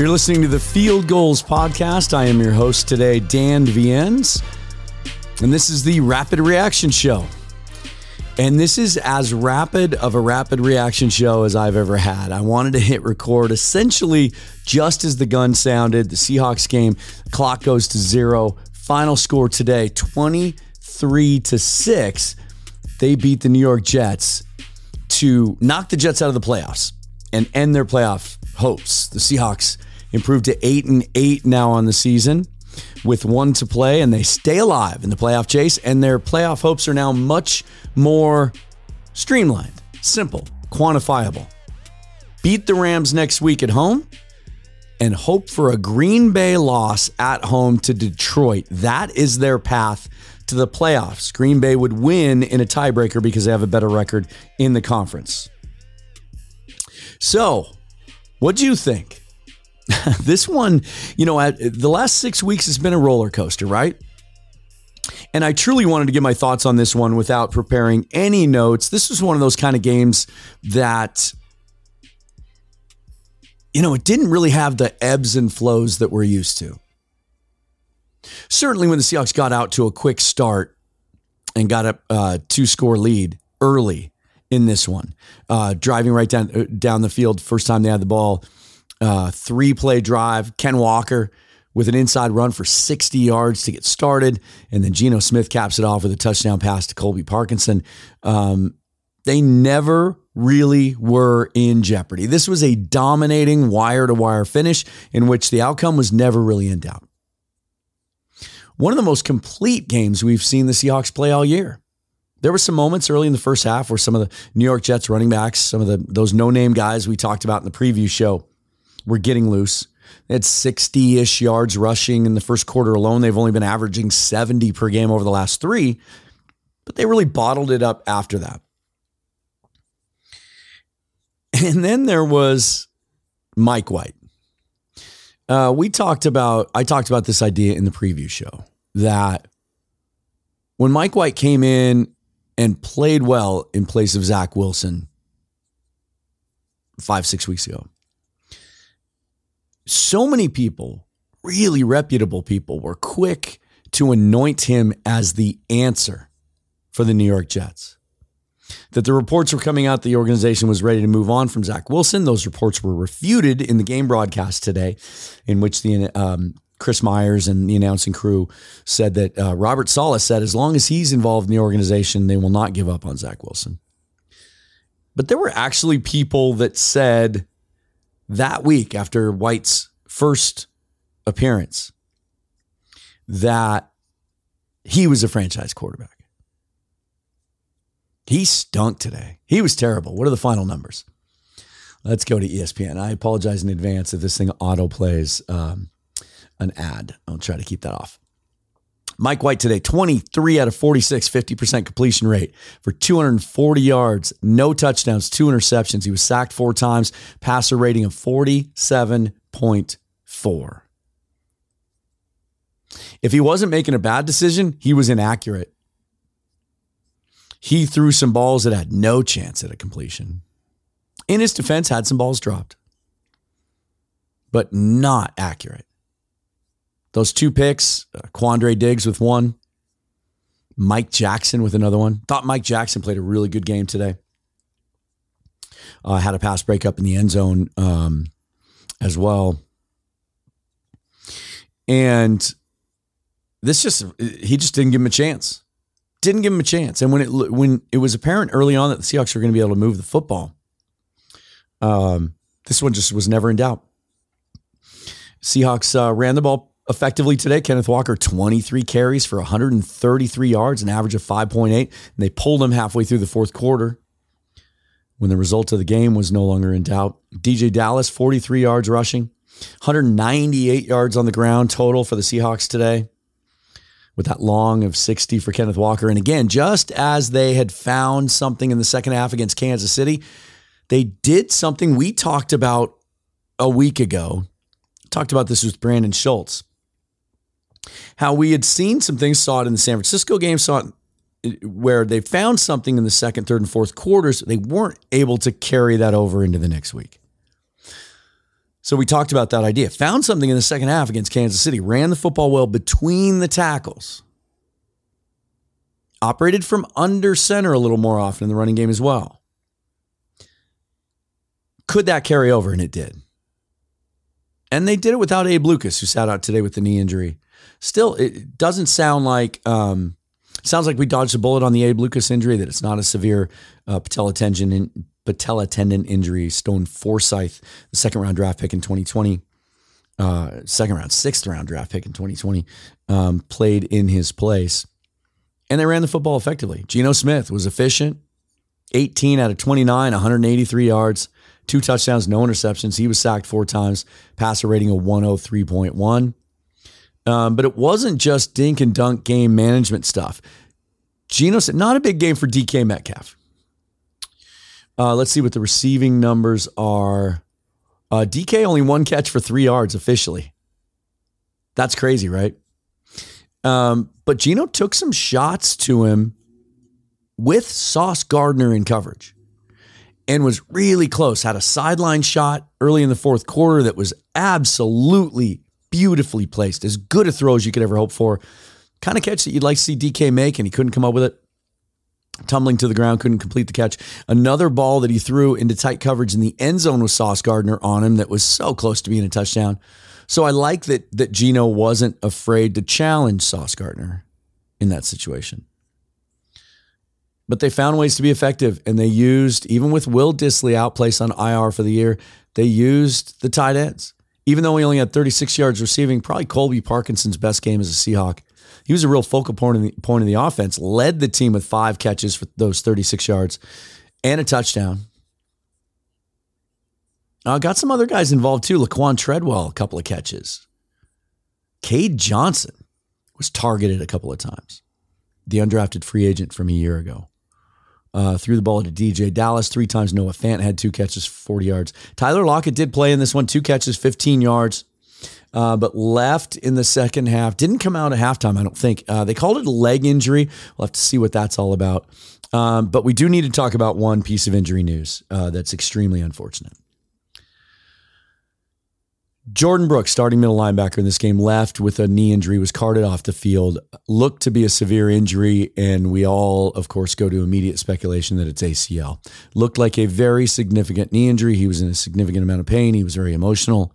You're listening to the Field Gulls Podcast. I am your host today, Dan Viens, and this is the Rapid Reaction Show. And this is as rapid of a rapid reaction show as I've ever had. I wanted to hit record essentially just as the gun sounded. The Seahawks game, clock goes to zero. Final score today 23 to 6. They beat the New York Jets to knock the Jets out of the playoffs and end their playoff hopes. The Seahawks improved to 8 and 8 now on the season with one to play, and they stay alive in the playoff chase. And their playoff hopes are now much more streamlined, simple, quantifiable. Beat the Rams next week at home and hope for a Green Bay loss at home to Detroit. That is their path to the playoffs. Green Bay would win in a tiebreaker because they have a better record in the conference. So, what do you think? this one, you know, at, the last six weeks has been a roller coaster, right? And I truly wanted to get my thoughts on this one without preparing any notes. This was one of those kind of games that, you know, it didn't really have the ebbs and flows that we're used to. Certainly, when the Seahawks got out to a quick start and got a uh, two score lead early in this one, uh, driving right down, uh, down the field, first time they had the ball uh, three play drive. Ken Walker with an inside run for 60 yards to get started. And then Geno Smith caps it off with a touchdown pass to Colby Parkinson. Um, they never really were in jeopardy. This was a dominating wire to wire finish in which the outcome was never really in doubt. One of the most complete games we've seen the Seahawks play all year. There were some moments early in the first half where some of the New York Jets running backs, some of the those no-name guys we talked about in the preview show, were getting loose. They had 60 ish yards rushing in the first quarter alone. They've only been averaging 70 per game over the last three, but they really bottled it up after that. And then there was Mike White. Uh, we talked about, I talked about this idea in the preview show that when Mike White came in and played well in place of Zach Wilson five, six weeks ago, so many people, really reputable people, were quick to anoint him as the answer for the New York Jets. That the reports were coming out the organization was ready to move on from Zach Wilson. Those reports were refuted in the game broadcast today, in which the um, Chris Myers and the announcing crew said that uh, Robert Saleh said as long as he's involved in the organization, they will not give up on Zach Wilson. But there were actually people that said that week after White's first appearance that he was a franchise quarterback. He stunk today. He was terrible. What are the final numbers? Let's go to ESPN. I apologize in advance if this thing auto plays um, an ad. I'll try to keep that off. Mike White today, 23 out of 46, 50% completion rate for 240 yards, no touchdowns, two interceptions. He was sacked four times, passer rating of 47.4. If he wasn't making a bad decision, he was inaccurate. He threw some balls that had no chance at a completion. In his defense, had some balls dropped, but not accurate. Those two picks, uh, Quandre Diggs with one, Mike Jackson with another one. Thought Mike Jackson played a really good game today. Uh, had a pass breakup in the end zone um, as well. And this just, he just didn't give him a chance. Didn't give him a chance. And when it when it was apparent early on that the Seahawks were going to be able to move the football, um, this one just was never in doubt. Seahawks uh, ran the ball effectively today. Kenneth Walker, 23 carries for 133 yards, an average of 5.8. And they pulled him halfway through the fourth quarter when the result of the game was no longer in doubt. DJ Dallas, 43 yards rushing, 198 yards on the ground total for the Seahawks today, with that long of 60 for Kenneth Walker. And again, just as they had found something in the second half against Kansas City, they did something we talked about a week ago. Talked about this with Brandon Schultz how we had seen some things, saw it in the San Francisco game, saw it where they found something in the second, third, and fourth quarters. They weren't able to carry that over into the next week. So we talked about that idea. Found something in the second half against Kansas City. Ran the football well between the tackles. Operated from under center a little more often in the running game as well. Could that carry over? And it did. And they did it without Abe Lucas, who sat out today with the knee injury. Still, it doesn't sound like um, sounds like we dodged a bullet on the Abe Lucas injury. That it's not a severe uh, patella tendon in, patella tendon injury. Stone Forsythe, the second round draft pick in 2020, uh, second round, sixth round draft pick in 2020, um, played in his place, and they ran the football effectively. Geno Smith was efficient, 18 out of 29, 183 yards two touchdowns, no interceptions. He was sacked four times, passer rating of 103.1. Um, but it wasn't just dink and dunk game management stuff. Geno said, not a big game for DK Metcalf. Uh, let's see what the receiving numbers are. Uh, DK only one catch for three yards officially. That's crazy, right? Um, but Geno took some shots to him with Sauce Gardner in coverage and was really close. Had a sideline shot early in the fourth quarter that was absolutely beautifully placed, as good a throw as you could ever hope for. Kind of catch that you'd like to see DK make, and he couldn't come up with it. Tumbling to the ground, couldn't complete the catch. Another ball that he threw into tight coverage in the end zone with Sauce Gardner on him that was so close to being a touchdown. So I like that that Geno wasn't afraid to challenge Sauce Gardner in that situation but they found ways to be effective and they used even with will dissly outplaced on ir for the year they used the tight ends even though he only had 36 yards receiving probably colby parkinson's best game as a seahawk. He was a real focal point in the point of the offense led the team with five catches for those 36 yards and a touchdown. Uh, got some other guys involved too. Laquon treadwell a couple of catches. Cade johnson was targeted a couple of times the undrafted free agent from a year ago uh, threw the ball to DJ Dallas three times. Noah Fant had two catches, 40 yards. Tyler Lockett did play in this one, two catches, 15 yards, uh, but left in the second half. Didn't come out at halftime, I don't think. Uh, they called it a leg injury. We'll have to see what that's all about. Um, but we do need to talk about one piece of injury news uh, that's extremely unfortunate. Jordyn Brooks, starting middle linebacker in this game, left with a knee injury, was carted off the field, looked to be a severe injury, and we all, of course, go to immediate speculation that it's ACL. Looked like a very significant knee injury. He was in a significant amount of pain. He was very emotional.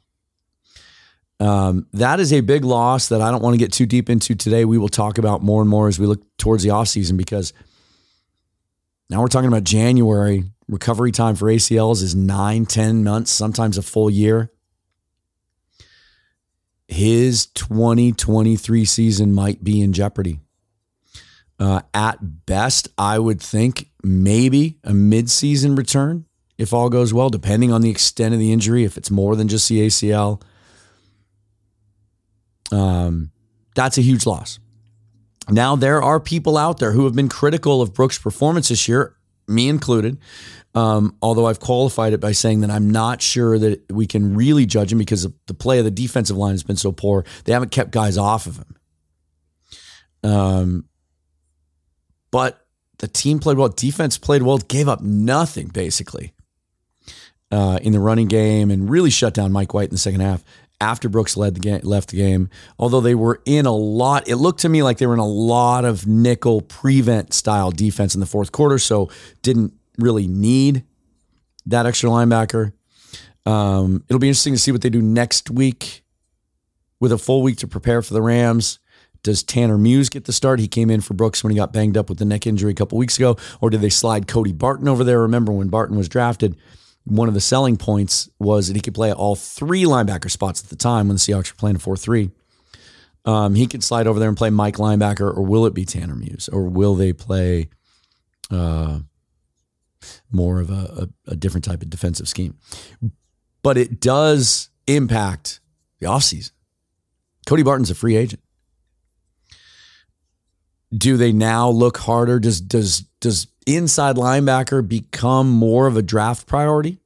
Um, that is a big loss that I don't want to get too deep into today. We will talk about more and more as we look towards the offseason because now we're talking about January. Recovery time for ACLs is nine, 10 months, sometimes a full year his 2023 season might be in jeopardy. Uh, at best, I would think maybe a midseason return if all goes well, depending on the extent of the injury. If it's more than just the ACL, um, that's a huge loss. Now, there are people out there who have been critical of Brooks' performance this year, me included, um, although I've qualified it by saying that I'm not sure that we can really judge him because the play of the defensive line has been so poor. They haven't kept guys off of him. Um, but the team played well. Defense played well. Gave up nothing basically uh, in the running game and really shut down Mike White in the second half. After Brooks led the game, left the game, although they were in a lot, it looked to me like they were in a lot of nickel prevent style defense in the fourth quarter. So didn't really need that extra linebacker. Um, it'll be interesting to see what they do next week with a full week to prepare for the Rams. Does Tanner Muse get the start? He came in for Brooks when he got banged up with the neck injury a couple weeks ago. Or did they slide Cody Barton over there? Remember when Barton was drafted, one of the selling points was that he could play all three linebacker spots at the time when the Seahawks were playing a 4 3. Um, he could slide over there and play Mike linebacker, or will it be Tanner Muse? Or will they play uh, more of a, a, a different type of defensive scheme. But it does impact the offseason. Cody Barton's a free agent. Do they now look harder? Does does does inside linebacker become more of a draft priority?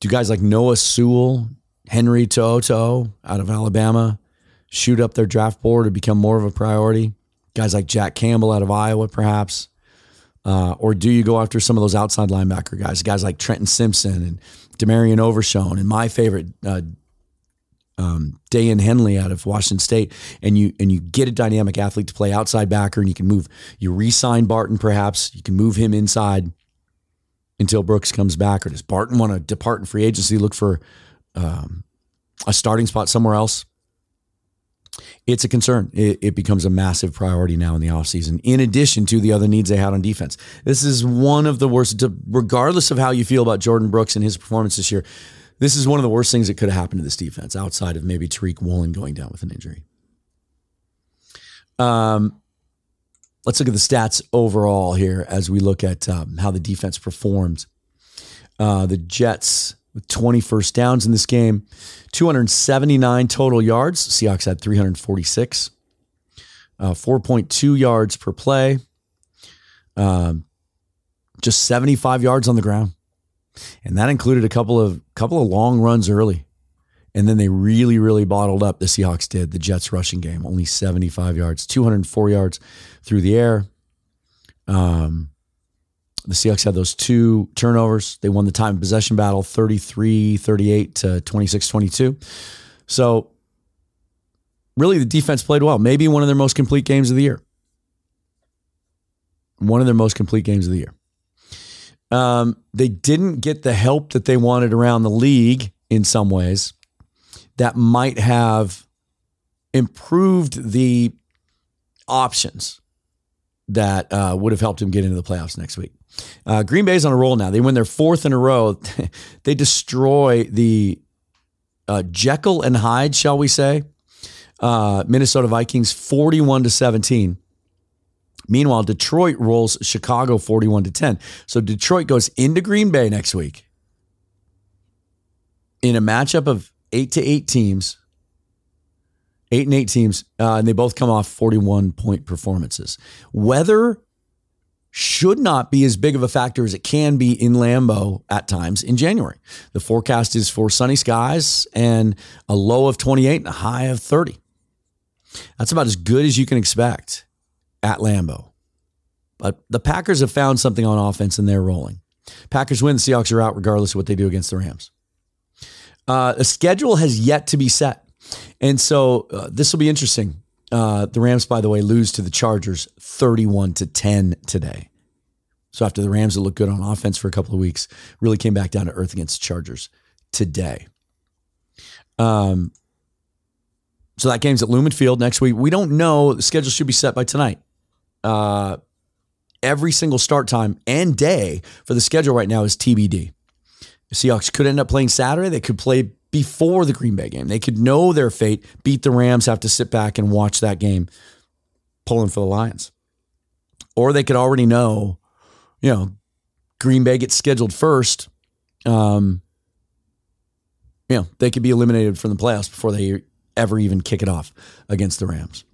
Do guys like Noah Sewell, Henry To'oto'o out of Alabama shoot up their draft board or become more of a priority? Guys like Jack Campbell out of Iowa, perhaps. Uh, or do you go after some of those outside linebacker guys, guys like Trenton Simpson and DeMarvion Overshown, and my favorite, uh, um, Daiyan Henley out of Washington State, and you and you get a dynamic athlete to play outside backer, and you can move. You re-sign Barton, perhaps you can move him inside until Brooks comes back, or does Barton want to depart in free agency, look for um, a starting spot somewhere else? It's a concern. It, it, becomes a massive priority now in the offseason, in addition to the other needs they had on defense. This is one of the worst, regardless of how you feel about Jordyn Brooks and his performance this year. This is one of the worst things that could have happened to this defense outside of maybe Tariq Woolen going down with an injury. Um, let's look at the stats overall here as we look at um, how the defense performed. Uh, the Jets with 20 first downs in this game, 279 total yards. Seahawks had 346, uh, 4.2 yards per play, um, just 75 yards on the ground and that included a couple of couple of long runs early. And then they really, really bottled up. The Seahawks did the Jets rushing game, only 75 yards, 204 yards through the air. Um, the Seahawks had those two turnovers. They won the time possession battle 33 38 to 26 22. So, really, the defense played well. Maybe one of their most complete games of the year. One of their most complete games of the year. Um, they didn't get the help that they wanted around the league in some ways that might have improved the options that uh, would have helped him get into the playoffs next week. Uh, Green Bay's on a roll now. They win their fourth in a row. they destroy the uh, Jekyll and Hyde, shall we say, uh, Minnesota Vikings 41 to 17. Meanwhile, Detroit rolls Chicago 41 to 10. So Detroit goes into Green Bay next week in a matchup of eight to eight teams, eight and eight teams, uh, and they both come off 41 point performances. Weather should not be as big of a factor as it can be in Lambeau at times in January. The forecast is for sunny skies and a low of 28 and a high of 30. That's about as good as you can expect at Lambeau. But the Packers have found something on offense and they're rolling. Packers win, the Seahawks are out regardless of what they do against the Rams. Uh, the schedule has yet to be set. And so uh, this will be interesting. Uh, the Rams, by the way, lose to the Chargers 31 to 10 today. So after the Rams that looked good on offense for a couple of weeks, really came back down to earth against the Chargers today. Um, so that game's at Lumen Field next week. We don't know. The schedule should be set by tonight. Uh, every single start time and day for the schedule right now is TBD. The Seahawks could end up playing Saturday. They could play before the Green Bay game. They could know their fate, beat the Rams, have to sit back and watch that game, pulling for the Lions. Or they could already know, you know, Green Bay gets scheduled first. Um, you know, they could be eliminated from the playoffs before they ever even kick it off against the Rams.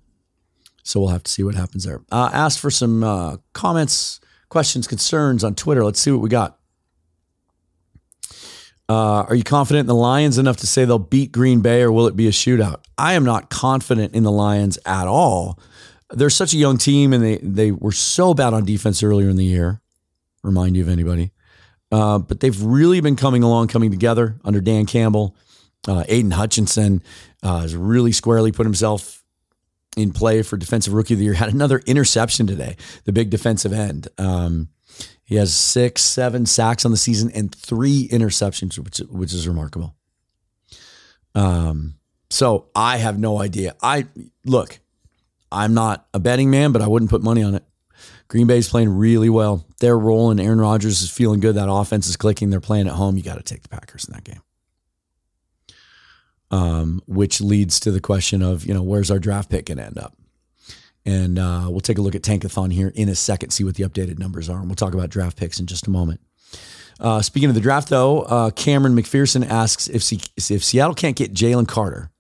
So we'll have to see what happens there. Uh, asked for some uh, comments, questions, concerns on Twitter. Let's see what we got. Uh, are you confident in the Lions enough to say they'll beat Green Bay or will it be a shootout? I am not confident in the Lions at all. They're such a young team and they, they were so bad on defense earlier in the year. Remind you of anybody. Uh, but they've really been coming along, coming together under Dan Campbell. Uh, Aidan Hutchinson uh, has really squarely put himself in play for defensive rookie of the year. Had another interception today, the big defensive end. Um, he has six, seven sacks on the season and three interceptions, which which is remarkable. Um, so I have no idea. I look, I'm not a betting man, but I wouldn't put money on it. Green Bay's playing really well. They're rolling. Aaron Rodgers is feeling good. That offense is clicking. They're playing at home. You got to take the Packers in that game um, which leads to the question of, you know, where's our draft pick going to end up? And uh, we'll take a look at Tankathon here in a second, see what the updated numbers are. And we'll talk about draft picks in just a moment. Uh, speaking of the draft, though, uh, Cameron McPherson asks if, C- if Seattle can't get Jalen Carter,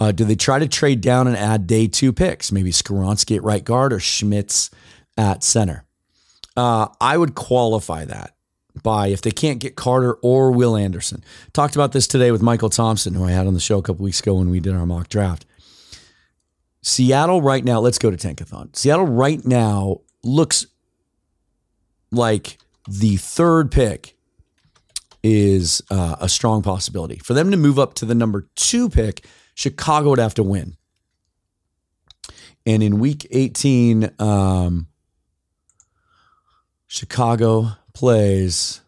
uh, do they try to trade down and add day two picks? Maybe Skoronski at right guard or Schmitz at center. Uh, I would qualify that by if they can't get Carter or Will Anderson. Talked about this today with Michael Thompson, who I had on the show a couple weeks ago when we did our mock draft. Seattle right now, let's go to Tankathon. Seattle right now looks like the third pick is uh, a strong possibility. For them to move up to the number two pick, Chicago would have to win. And in week 18, um, Chicago plays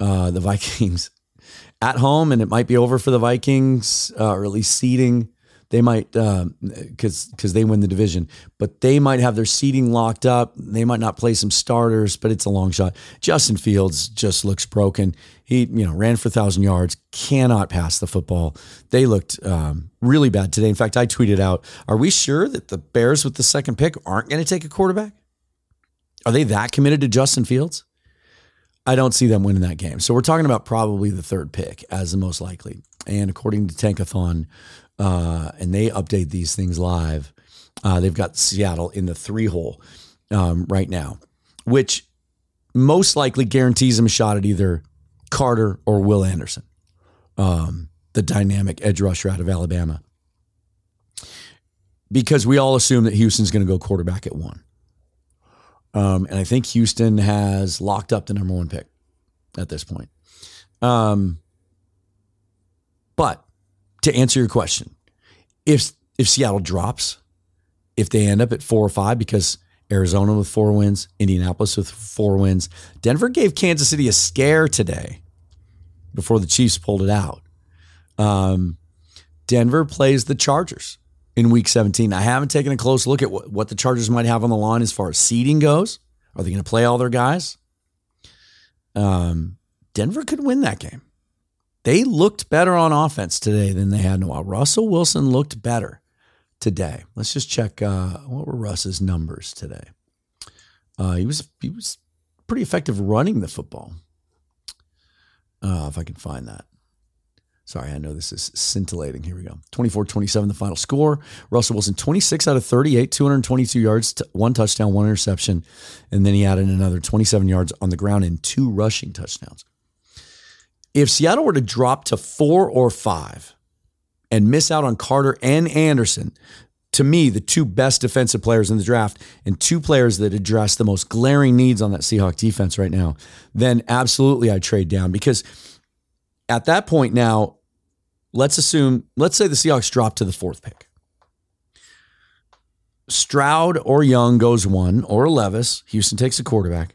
uh, the Vikings at home, and it might be over for the Vikings, uh, or at least seeding. They might, because um, because they win the division, but they might have their seating locked up. They might not play some starters, but it's a long shot. Justin Fields just looks broken. He, you know, ran for thousand yards, cannot pass the football. They looked um, really bad today. In fact, I tweeted out, "Are we sure that the Bears with the second pick aren't going to take a quarterback? Are they that committed to Justin Fields?" I don't see them winning that game. So we're talking about probably the third pick as the most likely. And according to Tankathon, uh, and they update these things live, uh, they've got Seattle in the three hole um, right now, which most likely guarantees them a shot at either Carter or Will Anderson, um, the dynamic edge rusher out of Alabama. Because we all assume that Houston's going to go quarterback at one. Um, and I think Houston has locked up the number one pick at this point. Um, but to answer your question, if if Seattle drops, if they end up at four or five, because Arizona with four wins, Indianapolis with four wins, Denver gave Kansas City a scare today before the Chiefs pulled it out. Um, Denver plays the Chargers in week 17. I haven't taken a close look at what, what the Chargers might have on the line as far as seeding goes. Are they going to play all their guys? Um, Denver could win that game. They looked better on offense today than they had in a while. Russell Wilson looked better today. Let's just check uh, what were Russ's numbers today. Uh, he was he was pretty effective running the football. Uh, if I can find that. Sorry, I know this is scintillating. Here we go. 24 27, the final score. Russell Wilson, 26 out of 38, 222 yards, one touchdown, one interception. And then he added another 27 yards on the ground and two rushing touchdowns. If Seattle were to drop to four or five and miss out on Carter and Anderson, to me, the two best defensive players in the draft and two players that address the most glaring needs on that Seahawk defense right now, then absolutely I trade down because at that point now, let's assume, let's say the Seahawks drop to the fourth pick. Stroud or Young goes one, or Levis. Houston takes a quarterback.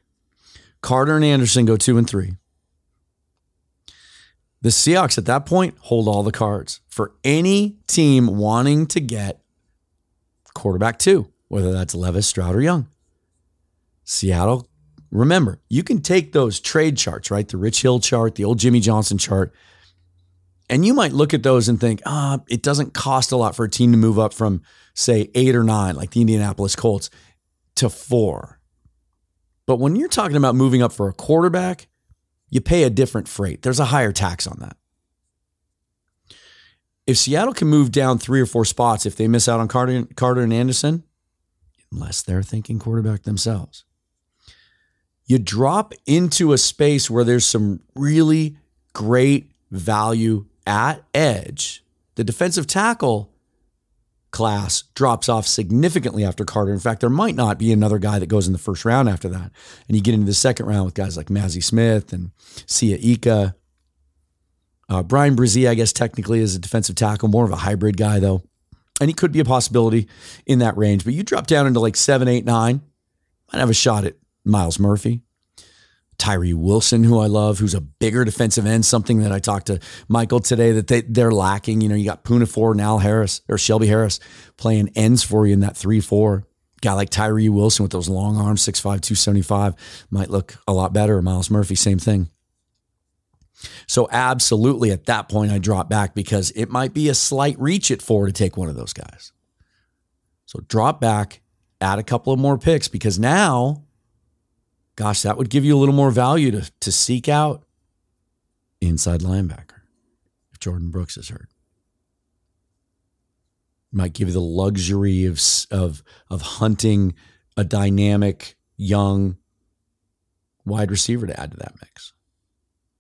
Carter and Anderson go two and three. The Seahawks at that point hold all the cards for any team wanting to get quarterback two, whether that's Levis, Stroud, or Young. Seattle, remember, you can take those trade charts, right? The Rich Hill chart, the old Jimmy Johnson chart, and you might look at those and think, ah, it doesn't cost a lot for a team to move up from, say, eight or nine, like the Indianapolis Colts, to four. But when you're talking about moving up for a quarterback, you pay a different freight. There's a higher tax on that. If Seattle can move down three or four spots if they miss out on Carter, Carter and Anderson, unless they're thinking quarterback themselves, you drop into a space where there's some really great value at edge. The defensive tackle class drops off significantly after Carter. In fact, there might not be another guy that goes in the first round after that. And you get into the second round with guys like Mazi Smith and Siaki Ika. Uh, Bryan Bresee, I guess, technically is a defensive tackle, more of a hybrid guy, though. And he could be a possibility in that range. But you drop down into like seven, eight, nine, might have a shot at Myles Murphy. Tyree Wilson, who I love, who's a bigger defensive end, something that I talked to Michael today that they, they're lacking. You know, you got Poona Ford and Al Harris or Shelby Harris playing ends for you in that 3 4. Guy like Tyree Wilson with those long arms, 6'5, 275, might look a lot better. Myles Murphy, same thing. So, absolutely at that point, I drop back because it might be a slight reach at four to take one of those guys. So, drop back, add a couple of more picks because now gosh, that would give you a little more value to, to seek out inside linebacker if Jordyn Brooks is hurt. Might give you the luxury of, of, of hunting a dynamic young wide receiver to add to that mix.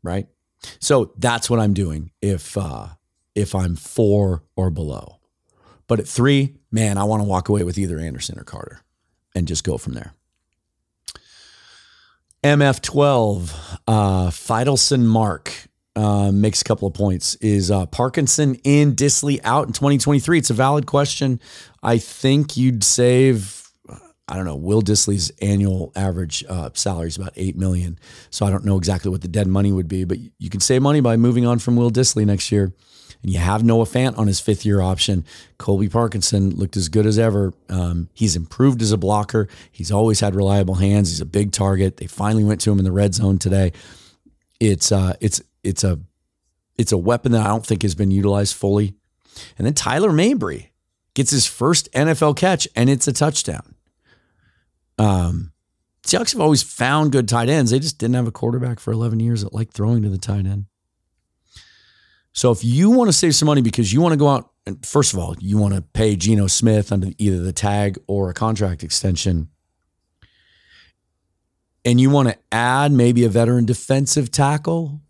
Right? So that's what I'm doing if uh, if I'm four or below. But at three, man, I want to walk away with either Anderson or Carter and just go from there. MF12, uh, Fidelson Mark uh, makes a couple of points. Is uh, Parkinson in Dissly out in 2023? It's a valid question. I think you'd save. I don't know. Will Dissly's annual average uh, salary is about eight million, so I don't know exactly what the dead money would be. But you can save money by moving on from Will Dissly next year and you have Noah Fant on his fifth year option. Colby Parkinson looked as good as ever. Um, he's improved as a blocker. He's always had reliable hands. He's a big target. They finally went to him in the red zone today. It's uh, it's it's a it's a weapon that I don't think has been utilized fully. And then Tyler Mabry gets his first NFL catch, and it's a touchdown. Um, Seahawks have always found good tight ends. They just didn't have a quarterback for 11 years that liked throwing to the tight end. So if you want to save some money because you want to go out and first of all, you want to pay Geno Smith under either the tag or a contract extension. And you want to add maybe a veteran defensive tackle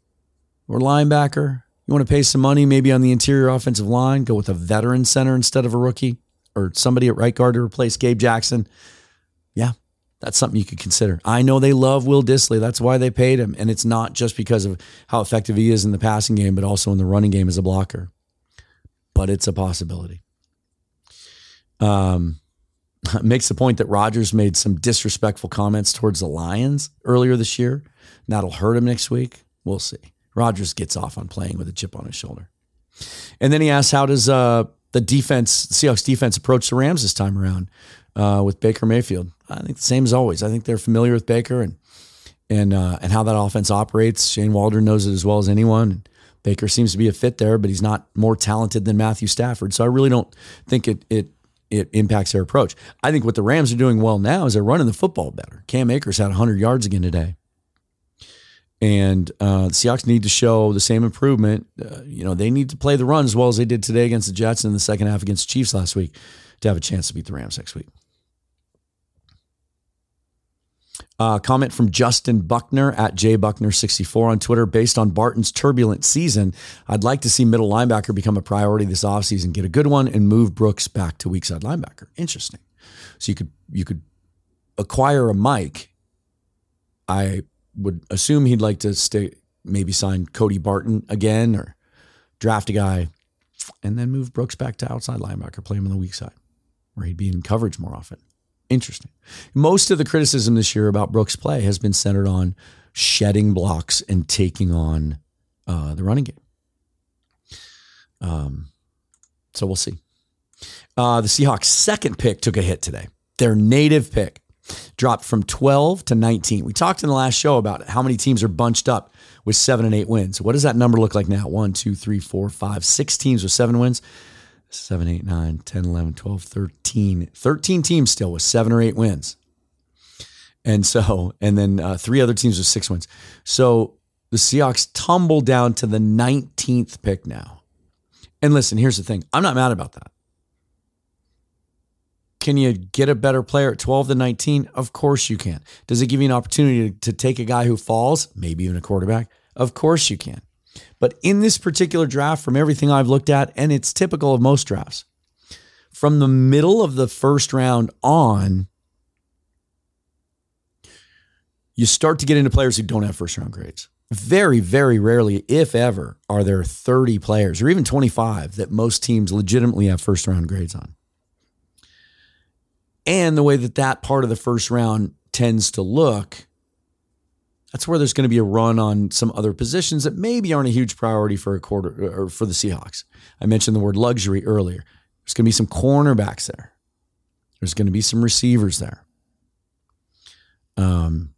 or linebacker. You want to pay some money maybe on the interior offensive line, go with a veteran center instead of a rookie or somebody at right guard to replace Gabe Jackson. Yeah, that's something you could consider. I know they love Will Dissly. That's why they paid him. And it's not just because of how effective he is in the passing game, but also in the running game as a blocker. But it's a possibility. Um, makes the point that Rodgers made some disrespectful comments towards the Lions earlier this year. And that'll hurt him next week. We'll see. Rodgers gets off on playing with a chip on his shoulder. And then he asks, how does uh, the defense, Seahawks defense, approach the Rams this time around? uh, with Baker Mayfield. I think the same as always. I think they're familiar with Baker and and uh, and how that offense operates. Shane Waldron knows it as well as anyone. Baker seems to be a fit there, but he's not more talented than Matthew Stafford. So I really don't think it it it impacts their approach. I think what the Rams are doing well now is they're running the football better. Cam Akers had 100 yards again today. And uh, the Seahawks need to show the same improvement. Uh, you know, they need to play the run as well as they did today against the Jets in the second half against the Chiefs last week to have a chance to beat the Rams next week. Uh, comment from Justin Buckner at jbuckner64 on Twitter. Based on Barton's turbulent season, I'd like to see middle linebacker become a priority this offseason. Get a good one and move Brooks back to weak side linebacker. Interesting. So you could you could acquire a Mike. I would assume he'd like to stay, maybe sign Cody Barton again or draft a guy and then move Brooks back to outside linebacker, play him on the weak side where he'd be in coverage more often. Interesting. Most of the criticism this year about Brooks' play has been centered on shedding blocks and taking on uh, the running game. Um, so we'll see. Uh, the Seahawks' second pick took a hit today. Their native pick dropped from 12 to 19. We talked in the last show about how many teams are bunched up with seven and eight wins. What does that number look like now? One, two, three, four, five, six teams with seven wins. 7, 8, 9, 10, 11, 12, 13. 13 teams still with seven or eight wins. And so, and then uh, three other teams with six wins. So the Seahawks tumble down to the 19th pick now. And listen, here's the thing I'm not mad about that. Can you get a better player at 12 to 19? Of course you can. Does it give you an opportunity to, take a guy who falls, maybe even a quarterback? Of course you can. But in this particular draft, from everything I've looked at, and it's typical of most drafts, from the middle of the first round on, you start to get into players who don't have first round grades. Very, very rarely, if ever, are there 30 players or even 25 that most teams legitimately have first round grades on. And the way that that part of the first round tends to look that's where there's going to be a run on some other positions that maybe aren't a huge priority for a quarter or for the Seahawks. I mentioned the word luxury earlier. There's going to be some cornerbacks there. There's going to be some receivers there. Um,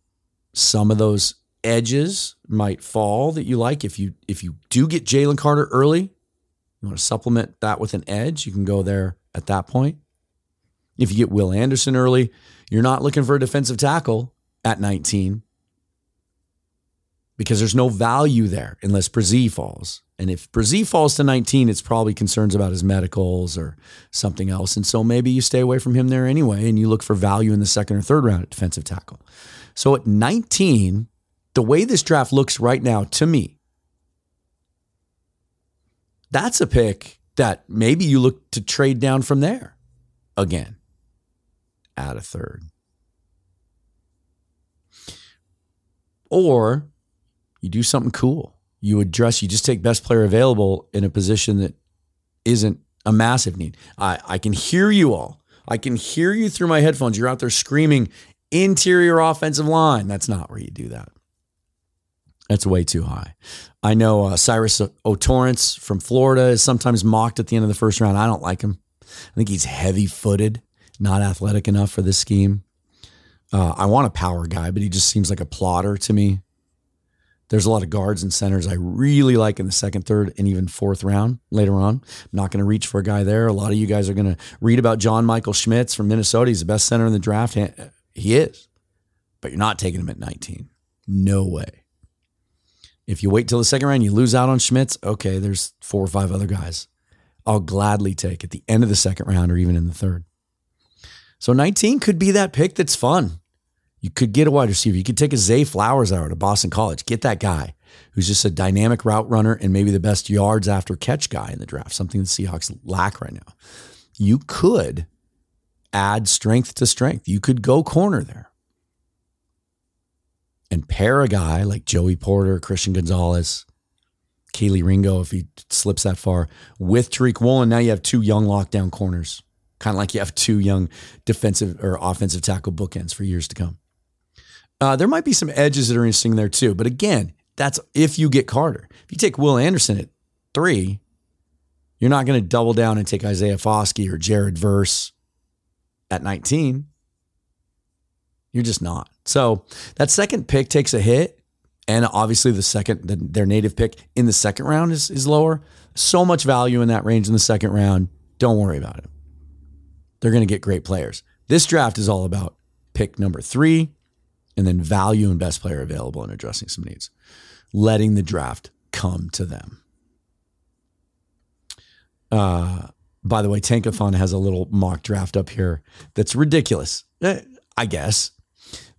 some of those edges might fall that you like. If you if you do get Jalen Carter early, you want to supplement that with an edge. You can go there at that point. If you get Will Anderson early, you're not looking for a defensive tackle at 19 because there's no value there unless Bresee falls. And if Bresee falls to 19, it's probably concerns about his medicals or something else. And so maybe you stay away from him there anyway and you look for value in the second or third round at defensive tackle. So at 19, the way this draft looks right now to me, that's a pick that maybe you look to trade down from there again. Add a third. Or you do something cool. You address, you just take best player available in a position that isn't a massive need. I, I can hear you all. I can hear you through my headphones. You're out there screaming interior offensive line. That's not where you do that. That's way too high. I know uh, Cyrus O'Torrence from Florida is sometimes mocked at the end of the first round. I don't like him. I think he's heavy footed, not athletic enough for this scheme. Uh, I want a power guy, but he just seems like a plotter to me. There's a lot of guards and centers I really like in the second, third, and even fourth round later on. I'm not going to reach for a guy there. A lot of you guys are going to read about John Michael Schmitz from Minnesota. He's the best center in the draft. He is, but you're not taking him at 19. No way. If you wait till the second round, you lose out on Schmitz. Okay, there's four or five other guys I'll gladly take at the end of the second round or even in the third. So 19 could be that pick that's fun. You could get a wide receiver. You could take a Zay Flowers out of Boston College. Get that guy who's just a dynamic route runner and maybe the best yards after catch guy in the draft, something the Seahawks lack right now. You could add strength to strength. You could go corner there and pair a guy like Joey Porter, Christian Gonzalez, Kelee Ringo, if he slips that far, with Tariq Woolen. Now you have two young lockdown corners, kind of like you have two young defensive or offensive tackle bookends for years to come. Uh, there might be some edges that are interesting there too. But again, that's if you get Carter. If you take Will Anderson at three, you're not going to double down and take Isaiah Foskey or Jared Verse at 19. You're just not. So that second pick takes a hit. And obviously the second, the, their native pick in the second round is, is lower. So much value in that range in the second round. Don't worry about it. They're going to get great players. This draft is all about pick number three and then value and best player available and addressing some needs, letting the draft come to them. Uh, by the way, Tankathon has a little mock draft up here that's ridiculous, eh, I guess.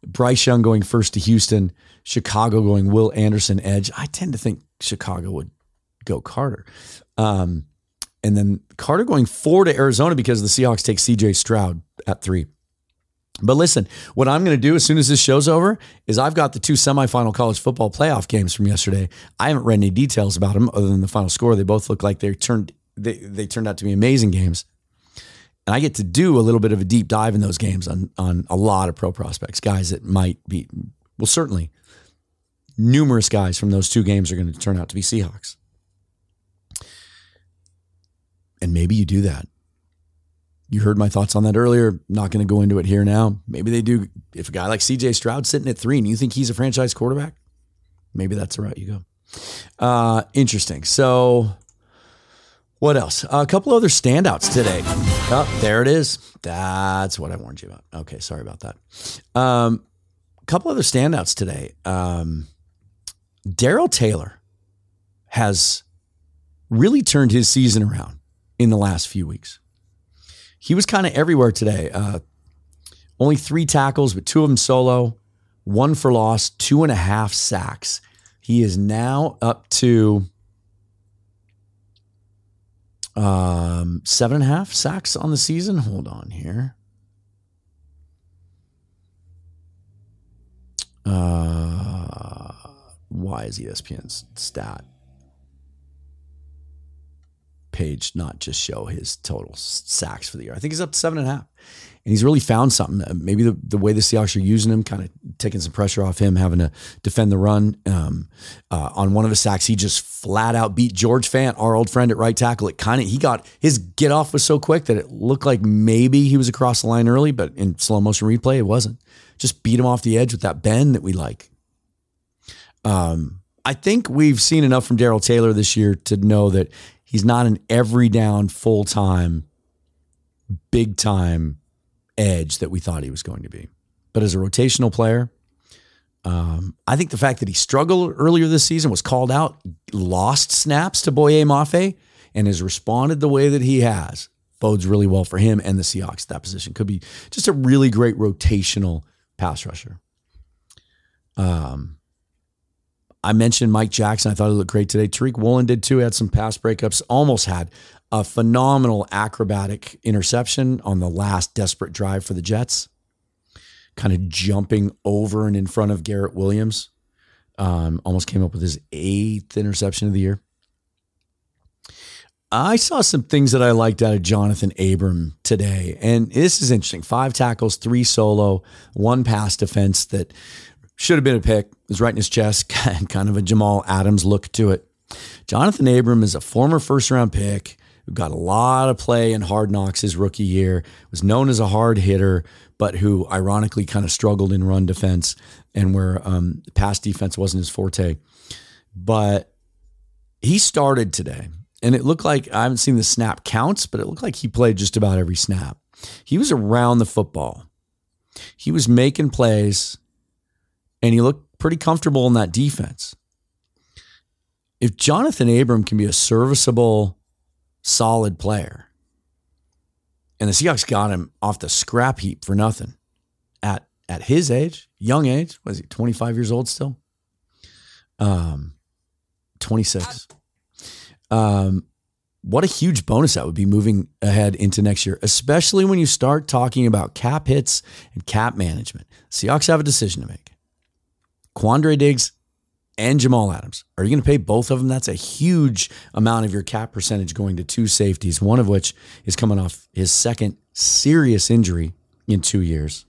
Bryce Young going first to Houston, Chicago going Will Anderson edge. I tend to think Chicago would go Carter. Um, and then Carter going four to Arizona because the Seahawks take CJ Stroud at three. But listen, what I'm going to do as soon as this show's over is I've got the two semifinal college football playoff games from yesterday. I haven't read any details about them other than the final score. They both look like they turned they, they turned out to be amazing games. And I get to do a little bit of a deep dive in those games on on a lot of pro prospects, guys that might be well certainly numerous guys from those two games are going to turn out to be Seahawks. And maybe you do that you heard my thoughts on that earlier. Not going to go into it here now. Maybe they do. If a guy like CJ Stroud sitting at three and you think he's a franchise quarterback, maybe that's the route you go. Uh, interesting. So, what else? a couple other standouts today. Oh, there it is. That's what I warned you about. Okay, sorry about that. Um, a couple other standouts today. Um, Darrell Taylor has really turned his season around in the last few weeks he was kind of everywhere today. Uh, only three tackles, but two of them solo, one for loss, two and a half sacks. He is now up to um, seven and a half sacks on the season. Hold on here. Uh, why is ESPN's stat? Page not just show his total sacks for the year. I think he's up to seven and a half. And he's really found something. Uh, maybe the, the way the Seahawks are using him, kind of taking some pressure off him, having to defend the run. Um, uh, on one of his sacks, he just flat out beat George Fant, our old friend at right tackle. It kind of he got his get off was so quick that it looked like maybe he was across the line early, but in slow motion replay, it wasn't. Just beat him off the edge with that bend that we like. Um, I think we've seen enough from Darrell Taylor this year to know that He's not an every down, full time, big time edge that we thought he was going to be. But as a rotational player, um, I think the fact that he struggled earlier this season was called out, lost snaps to Boye Mafe, and has responded the way that he has bodes really well for him and the Seahawks. That position could be just a really great rotational pass rusher. Um, I mentioned Mike Jackson. I thought he looked great today. Tariq Woolen did too. Had some pass breakups. Almost had a phenomenal acrobatic interception on the last desperate drive for the Jets, kind of jumping over and in front of Garrett Williams. Um, almost came up with his eighth interception of the year. I saw some things that I liked out of Jonathan Abram today. And this is interesting. Five tackles, three solo, one pass defense that should have been a pick. was right in his chest, kind of a Jamal Adams look to it. Jonathan Abram is a former first round pick who got a lot of play in hard knocks his rookie year, was known as a hard hitter, but who ironically kind of struggled in run defense and where um, pass defense wasn't his forte. But he started today and it looked like I haven't seen the snap counts, but it looked like he played just about every snap. He was around the football. He was making plays and he looked pretty comfortable in that defense. If Jonathan Abram can be a serviceable, solid player, and the Seahawks got him off the scrap heap for nothing at at his age, young age, was he 25 years old still? Um 26. Um, what a huge bonus that would be moving ahead into next year, especially when you start talking about cap hits and cap management. Seahawks have a decision to make. Quandre Diggs and Jamal Adams. Are you going to pay both of them? That's a huge amount of your cap percentage going to two safeties, one of which is coming off his second serious injury in two years.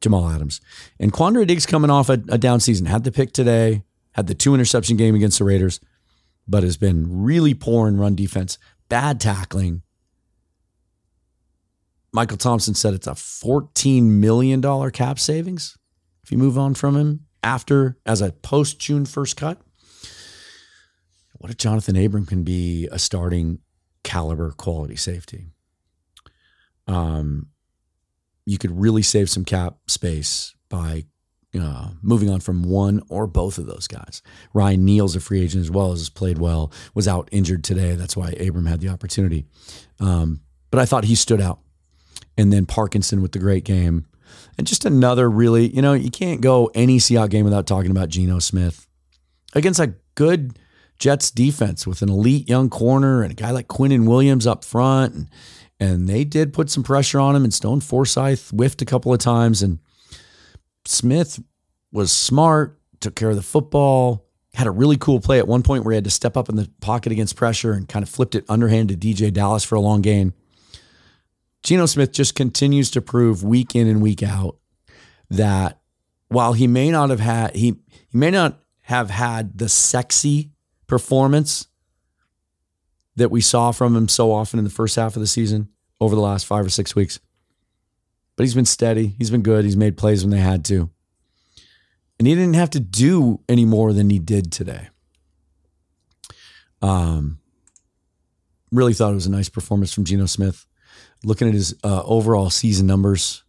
Jamal Adams. And Quandre Diggs coming off a, a down season, had the pick today, had the two interception game against the Raiders but has been really poor in run defense, bad tackling. Michael Thompson said it's a $14 million cap savings if you move on from him after as a post June 1st cut. What if Jonathan Abram can be a starting caliber quality safety? Um, you could really save some cap space by uh, moving on from one or both of those guys. Ryan Neal's a free agent as well as has played well, was out injured today. That's why Abram had the opportunity. Um, but I thought he stood out. And then Parkinson with the great game. And just another really, you know, you can't go any Seahawks game without talking about Geno Smith against a good Jets defense with an elite young corner and a guy like Quinnen Williams up front. And, and they did put some pressure on him, and Stone Forsythe whiffed a couple of times. And Smith was smart, took care of the football, had a really cool play at one point where he had to step up in the pocket against pressure and kind of flipped it underhand to DeeJay Dallas for a long gain. Geno Smith just continues to prove week in and week out that while he may not have had he he may not have had the sexy performance that we saw from him so often in the first half of the season over the last 5 or 6 weeks but he's been steady. He's been good. He's made plays when they had to. And he didn't have to do any more than he did today. Um, really thought it was a nice performance from Geno Smith. Looking at his uh, overall season numbers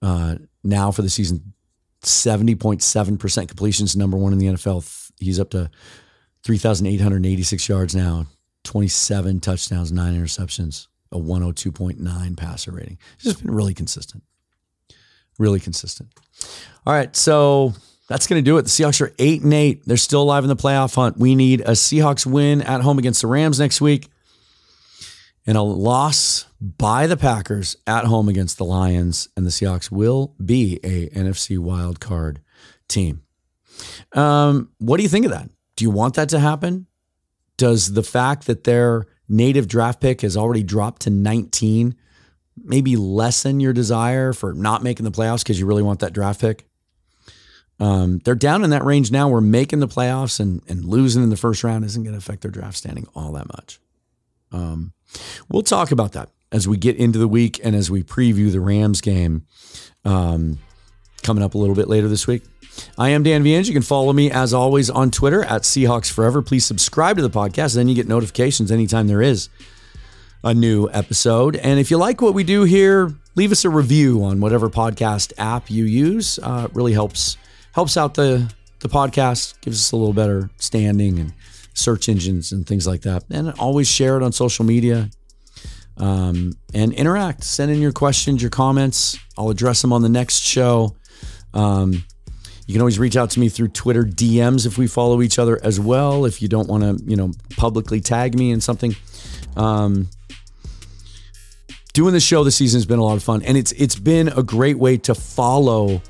uh, now for the season, 70.7% completions, number one in the NFL. He's up to 3,886 yards now, 27 touchdowns, nine interceptions a 102.9 passer rating. He's just been really consistent. Really consistent. All right, so that's going to do it. The Seahawks are 8 and 8. They're still alive in the playoff hunt. We need a Seahawks win at home against the Rams next week and a loss by the Packers at home against the Lions and the Seahawks will be a NFC wild card team. Um, what do you think of that? Do you want that to happen? Does the fact that they're native draft pick has already dropped to 19, maybe lessen your desire for not making the playoffs because you really want that draft pick. Um, they're down in that range now. We're making the playoffs and, and losing in the first round isn't going to affect their draft standing all that much. Um, we'll talk about that as we get into the week and as we preview the Rams game um, coming up a little bit later this week. I am Dan Viens. You can follow me as always on Twitter at Seahawks Forever. Please subscribe to the podcast, then you get notifications anytime there is a new episode. And if you like what we do here, leave us a review on whatever podcast app you use. Uh, it really helps helps out the the podcast, gives us a little better standing and search engines and things like that. And always share it on social media. Um, and interact. Send in your questions, your comments. I'll address them on the next show. Um, you can always reach out to me through Twitter DMs if we follow each other as well. If you don't want to, you know, publicly tag me in something. Um, doing the show this season has been a lot of fun, and it's it's been a great way to follow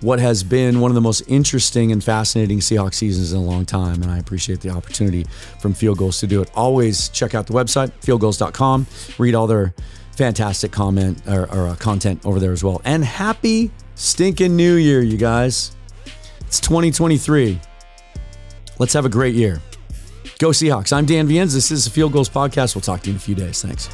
what has been one of the most interesting and fascinating Seahawks seasons in a long time. And I appreciate the opportunity from Field Gulls to do it. Always check out the website, fieldgulls.com. Read all their fantastic comment or, or uh, content over there as well. And happy stinking new year, you guys. It's 2023. Let's have a great year. Go Seahawks. I'm Dan Viens. This is the Field Gulls Podcast. We'll talk to you in a few days. Thanks.